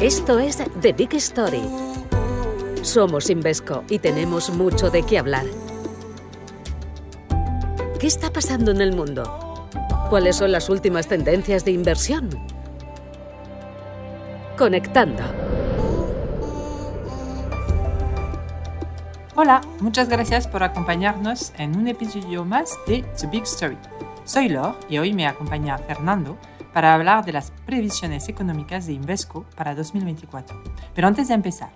Esto es The Big Story. Somos Invesco y tenemos mucho de qué hablar. ¿Qué está pasando en el mundo? ¿Cuáles son las últimas tendencias de inversión? Conectando. Hola, muchas gracias por acompañarnos en un episodio más de The Big Story. Soy Lor y hoy me acompaña Fernando para hablar de las previsiones económicas de Invesco para 2024. Pero antes de empezar,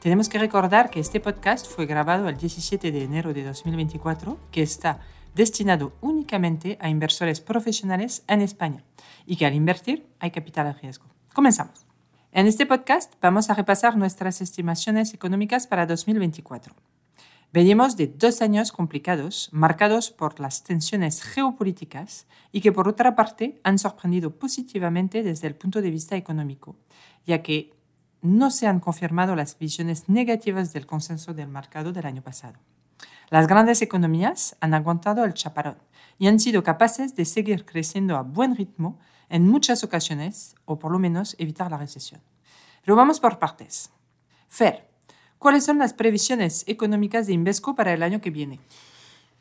tenemos que recordar que este podcast fue grabado el 17 de enero de 2024, que está destinado únicamente a inversores profesionales en España y que al invertir hay capital a riesgo. Comenzamos. En este podcast vamos a repasar nuestras estimaciones económicas para 2024. Venimos de dos años complicados, marcados por las tensiones geopolíticas y que por otra parte han sorprendido positivamente desde el punto de vista económico, ya que no se han confirmado las visiones negativas del consenso del mercado del año pasado. Las grandes economías han aguantado el chaparón y han sido capaces de seguir creciendo a buen ritmo en muchas ocasiones, o por lo menos evitar la recesión. Pero vamos por partes. Fer, ¿Cuáles son las previsiones económicas de Invesco para el año que viene?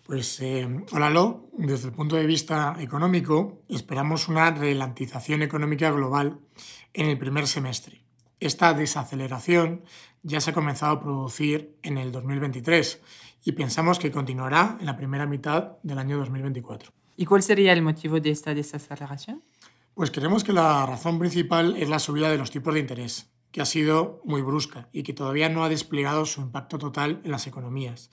Pues, eh, hola Lo, desde el punto de vista económico, esperamos una relantización económica global en el primer semestre. Esta desaceleración ya se ha comenzado a producir en el 2023 y pensamos que continuará en la primera mitad del año 2024. ¿Y cuál sería el motivo de esta desaceleración? Pues creemos que la razón principal es la subida de los tipos de interés, que ha sido muy brusca y que todavía no ha desplegado su impacto total en las economías.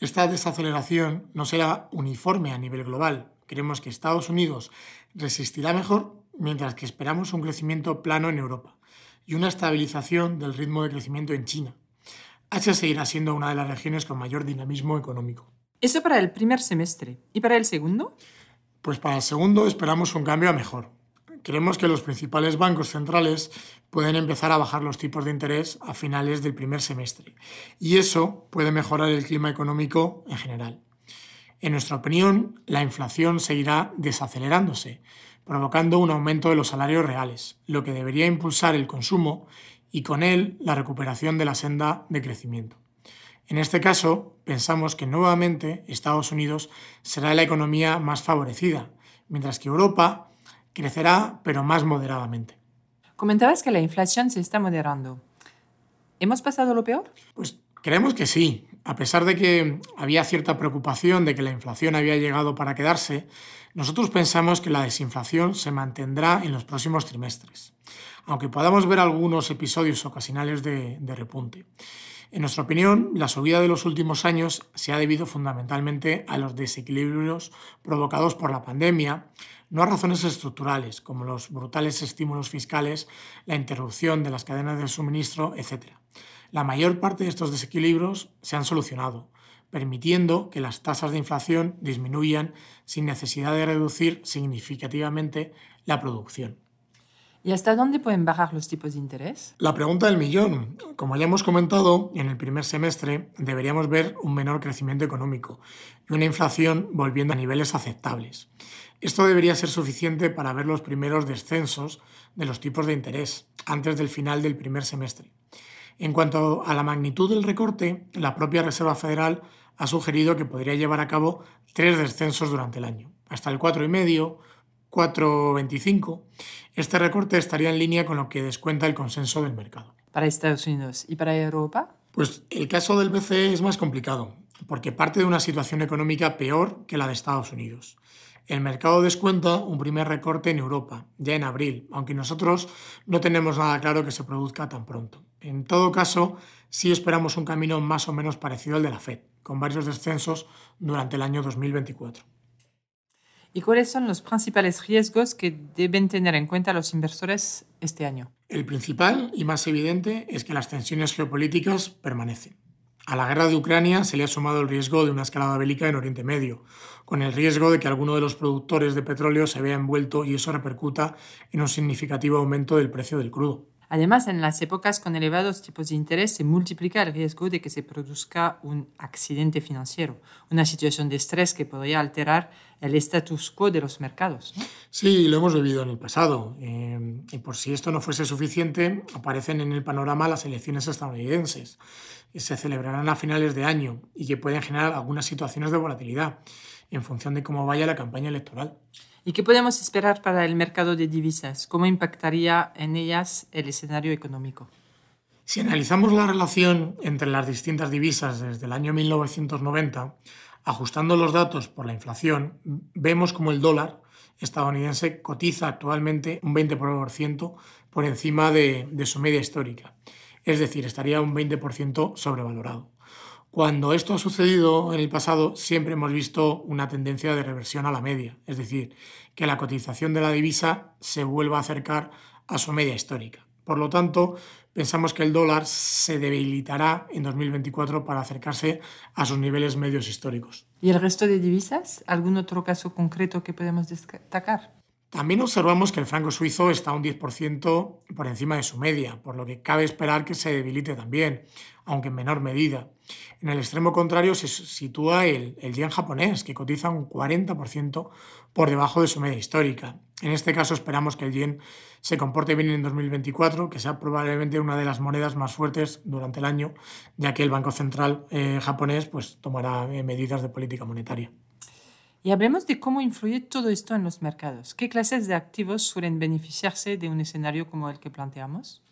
Esta desaceleración no será uniforme a nivel global. Creemos que Estados Unidos resistirá mejor, mientras que esperamos un crecimiento plano en Europa y una estabilización del ritmo de crecimiento en China. Asia seguirá siendo una de las regiones con mayor dinamismo económico. Eso para el primer semestre. ¿Y para el segundo? Pues para el segundo esperamos un cambio a mejor. Creemos que los principales bancos centrales pueden empezar a bajar los tipos de interés a finales del primer semestre y eso puede mejorar el clima económico en general. En nuestra opinión, la inflación seguirá desacelerándose, provocando un aumento de los salarios reales, lo que debería impulsar el consumo y con él la recuperación de la senda de crecimiento. En este caso, pensamos que nuevamente Estados Unidos será la economía más favorecida, mientras que Europa crecerá, pero más moderadamente. Comentabas que la inflación se está moderando. ¿Hemos pasado lo peor? Pues creemos que sí. A pesar de que había cierta preocupación de que la inflación había llegado para quedarse, nosotros pensamos que la desinflación se mantendrá en los próximos trimestres, aunque podamos ver algunos episodios ocasionales de, de repunte. En nuestra opinión, la subida de los últimos años se ha debido fundamentalmente a los desequilibrios provocados por la pandemia, no a razones estructurales, como los brutales estímulos fiscales, la interrupción de las cadenas de suministro, etc. La mayor parte de estos desequilibrios se han solucionado, permitiendo que las tasas de inflación disminuyan sin necesidad de reducir significativamente la producción. ¿Y hasta dónde pueden bajar los tipos de interés? La pregunta del millón. Como ya hemos comentado, en el primer semestre deberíamos ver un menor crecimiento económico y una inflación volviendo a niveles aceptables. Esto debería ser suficiente para ver los primeros descensos de los tipos de interés antes del final del primer semestre. En cuanto a la magnitud del recorte, la propia Reserva Federal ha sugerido que podría llevar a cabo tres descensos durante el año, hasta el 4,5, 4,25. Este recorte estaría en línea con lo que descuenta el consenso del mercado. ¿Para Estados Unidos y para Europa? Pues el caso del BCE es más complicado, porque parte de una situación económica peor que la de Estados Unidos. El mercado descuenta un primer recorte en Europa, ya en abril, aunque nosotros no tenemos nada claro que se produzca tan pronto. En todo caso, sí esperamos un camino más o menos parecido al de la Fed, con varios descensos durante el año 2024. ¿Y cuáles son los principales riesgos que deben tener en cuenta los inversores este año? El principal y más evidente es que las tensiones geopolíticas permanecen. A la guerra de Ucrania se le ha sumado el riesgo de una escalada bélica en Oriente Medio, con el riesgo de que alguno de los productores de petróleo se vea envuelto y eso repercuta en un significativo aumento del precio del crudo. Además, en las épocas con elevados tipos de interés se multiplica el riesgo de que se produzca un accidente financiero, una situación de estrés que podría alterar el status quo de los mercados. Sí, lo hemos vivido en el pasado. Eh, y por si esto no fuese suficiente, aparecen en el panorama las elecciones estadounidenses, que se celebrarán a finales de año y que pueden generar algunas situaciones de volatilidad en función de cómo vaya la campaña electoral. ¿Y qué podemos esperar para el mercado de divisas? ¿Cómo impactaría en ellas el escenario económico? Si analizamos la relación entre las distintas divisas desde el año 1990, ajustando los datos por la inflación, vemos como el dólar estadounidense cotiza actualmente un 20% por encima de, de su media histórica. Es decir, estaría un 20% sobrevalorado. Cuando esto ha sucedido en el pasado, siempre hemos visto una tendencia de reversión a la media, es decir, que la cotización de la divisa se vuelva a acercar a su media histórica. Por lo tanto, pensamos que el dólar se debilitará en 2024 para acercarse a sus niveles medios históricos. ¿Y el resto de divisas? ¿Algún otro caso concreto que podemos destacar? También observamos que el franco suizo está un 10% por encima de su media, por lo que cabe esperar que se debilite también, aunque en menor medida. En el extremo contrario se sitúa el, yen japonés, que cotiza un 40% por debajo de su media histórica. En este caso esperamos que el yen se comporte bien en 2024, que sea probablemente una de las monedas más fuertes durante el año, ya que el Banco Central eh, japonés pues, tomará eh, medidas de política monetaria. Y hablemos de cómo influye todo esto en los mercados. ¿Qué clases de activos suelen beneficiarse de un escenario como el que planteamos?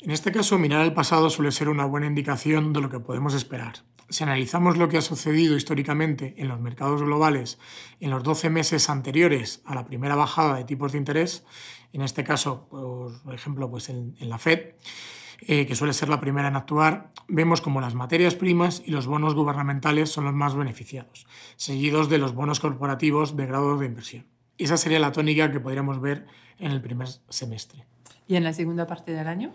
En este caso, mirar al pasado suele ser una buena indicación de lo que podemos esperar. Si analizamos lo que ha sucedido históricamente en los mercados globales en los 12 meses anteriores a la primera bajada de tipos de interés, en este caso, por ejemplo, pues en, la Fed, eh, que suele ser la primera en actuar, vemos como las materias primas y los bonos gubernamentales son los más beneficiados, seguidos de los bonos corporativos de grado de inversión. Esa sería la tónica que podríamos ver en el primer semestre. ¿Y en la segunda parte del año?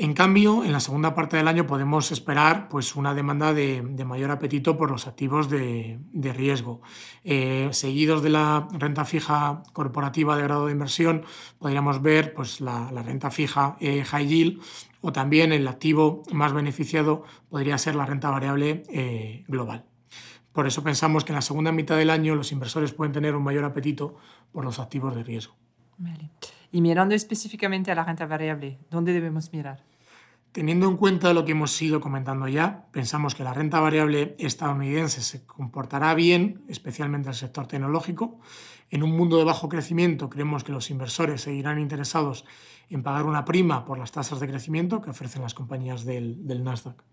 En cambio, en la segunda parte del año podemos esperar pues, una demanda de, mayor apetito por los activos de, riesgo. Eh, seguidos de la renta fija corporativa de grado de inversión, podríamos ver pues, la, renta fija eh, high yield o también el activo más beneficiado podría ser la renta variable eh, global. Por eso pensamos que en la segunda mitad del año los inversores pueden tener un mayor apetito por los activos de riesgo. Y mirando específicamente a la renta variable, ¿dónde debemos mirar? Teniendo en cuenta lo que hemos ido comentando ya, pensamos que la renta variable estadounidense se comportará bien, especialmente el sector tecnológico. En un mundo de bajo crecimiento, creemos que los inversores seguirán interesados en pagar una prima por las tasas de crecimiento que ofrecen las compañías del, del Nasdaq.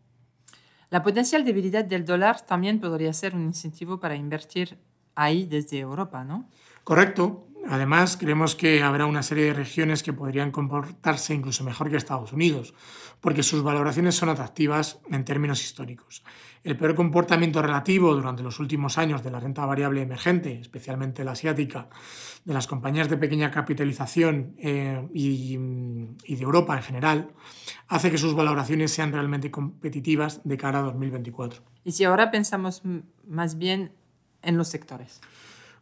La potencial debilidad del dólar también podría ser un incentivo para invertir ahí desde Europa, ¿no? Correcto. Además, creemos que habrá una serie de regiones que podrían comportarse incluso mejor que Estados Unidos, porque sus valoraciones son atractivas en términos históricos. El peor comportamiento relativo durante los últimos años de la renta variable emergente, especialmente la asiática, de las compañías de pequeña capitalización eh, y, y de Europa en general, hace que sus valoraciones sean realmente competitivas de cara a 2024. ¿Y si ahora pensamos más bien en los sectores?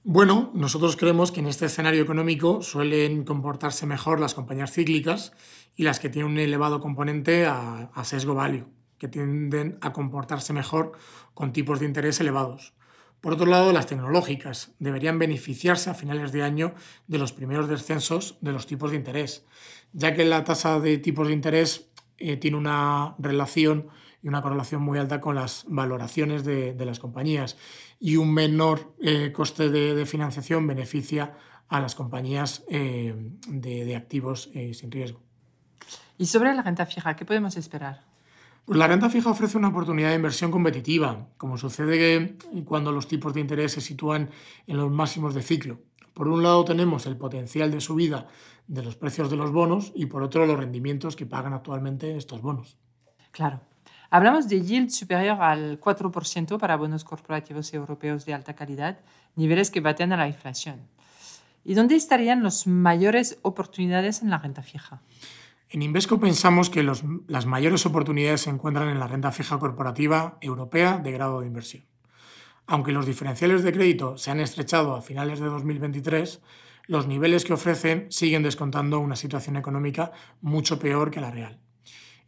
Bueno, nosotros creemos que en este escenario económico suelen comportarse mejor las compañías cíclicas y las que tienen un elevado componente a, sesgo value, que tienden a comportarse mejor con tipos de interés elevados. Por otro lado, las tecnológicas deberían beneficiarse a finales de año de los primeros descensos de los tipos de interés, ya que la tasa de tipos de interés eh, tiene una relación y una correlación muy alta con las valoraciones de, las compañías y un menor eh, coste de, financiación beneficia a las compañías eh, de, activos eh, sin riesgo. ¿Y sobre la renta fija, qué podemos esperar? Pues la renta fija ofrece una oportunidad de inversión competitiva, como sucede cuando los tipos de interés se sitúan en los máximos de ciclo. Por un lado tenemos el potencial de subida de los precios de los bonos y por otro los rendimientos que pagan actualmente estos bonos. Claro. Hablamos de yield superior al 4% para bonos corporativos europeos de alta calidad, niveles que baten a la inflación. ¿Y dónde estarían las mayores oportunidades en la renta fija? En Invesco pensamos que las mayores oportunidades se encuentran en la renta fija corporativa europea de grado de inversión. Aunque los diferenciales de crédito se han estrechado a finales de 2023, los niveles que ofrecen siguen descontando una situación económica mucho peor que la real.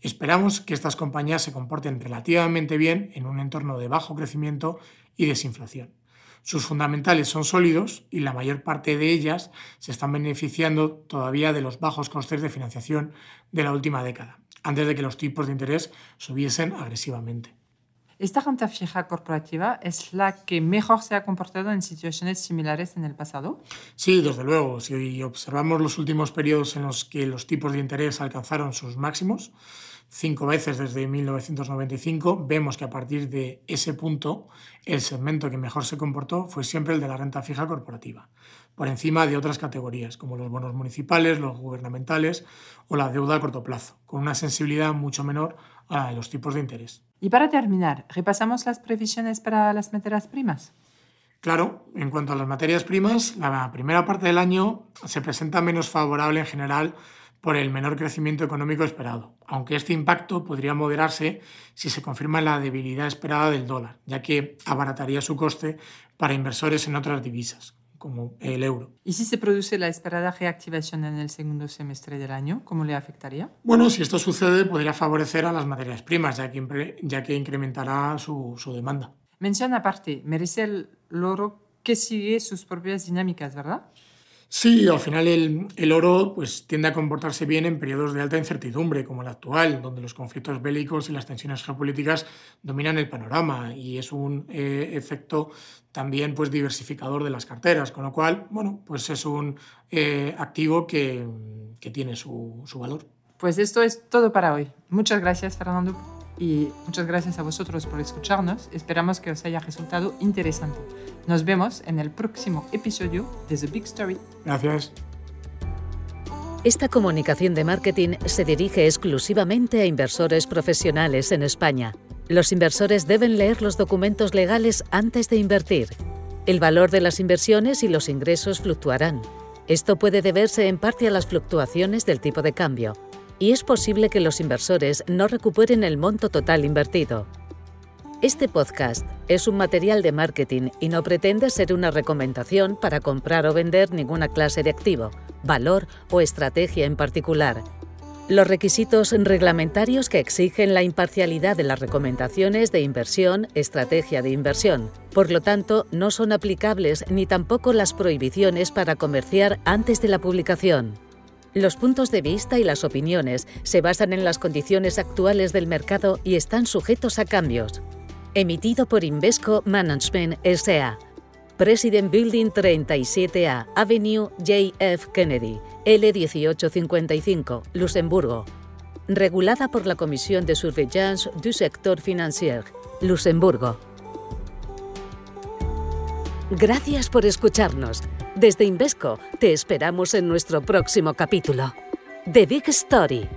Esperamos que estas compañías se comporten relativamente bien en un entorno de bajo crecimiento y desinflación. Sus fundamentales son sólidos y la mayor parte de ellas se están beneficiando todavía de los bajos costes de financiación de la última década, antes de que los tipos de interés subiesen agresivamente. ¿Esta renta fija corporativa es la que mejor se ha comportado en situaciones similares en el pasado? Sí, desde luego. Si observamos los últimos periodos en los que los tipos de interés alcanzaron sus máximos, cinco veces desde 1995, vemos que a partir de ese punto el segmento que mejor se comportó fue siempre el de la renta fija corporativa, por encima de otras categorías como los bonos municipales, los gubernamentales o la deuda a corto plazo, con una sensibilidad mucho menor a los tipos de interés. Y para terminar, repasamos las previsiones para las materias primas. Claro, en cuanto a las materias primas, la primera parte del año se presenta menos favorable en general por el menor crecimiento económico esperado, aunque este impacto podría moderarse si se confirma la debilidad esperada del dólar, ya que abarataría su coste para inversores en otras divisas, como el euro. ¿Y si se produce la esperada reactivación en el segundo semestre del año, cómo le afectaría? Bueno, si esto sucede, podría favorecer a las materias primas, ya que, ya que incrementará su, su demanda. Menciona aparte, merece el oro que sigue sus propias dinámicas, ¿verdad? Sí, al final el, oro pues, tiende a comportarse bien en periodos de alta incertidumbre, como el actual, donde los conflictos bélicos y las tensiones geopolíticas dominan el panorama y es un eh, efecto también pues, diversificador de las carteras, con lo cual bueno, pues es un eh, activo que, que tiene su, su valor. Pues esto es todo para hoy. Muchas gracias, Fernando y muchas gracias a vosotros por escucharnos. Esperamos que os haya resultado interesante. Nos vemos en el próximo episodio de The Big Story. Gracias. Esta comunicación de marketing se dirige exclusivamente a inversores profesionales en España. Los inversores deben leer los documentos legales antes de invertir. El valor de las inversiones y los ingresos fluctuarán. Esto puede deberse en parte a las fluctuaciones del tipo de cambio, y es posible que los inversores no recuperen el monto total invertido. Este podcast es un material de marketing y no pretende ser una recomendación para comprar o vender ninguna clase de activo, valor o estrategia en particular. Los requisitos reglamentarios que exigen la imparcialidad de las recomendaciones de inversión, estrategia de inversión. Por lo tanto, no son aplicables ni tampoco las prohibiciones para comerciar antes de la publicación. Los puntos de vista y las opiniones se basan en las condiciones actuales del mercado y están sujetos a cambios. Emitido por Invesco Management S.A. President Building 37A, Avenue J.F. Kennedy, L1855, Luxemburgo. Regulada por la Comisión de Surveillance du Sector Financier, Luxemburgo. Gracias por escucharnos. Desde Invesco te esperamos en nuestro próximo capítulo. The Big Story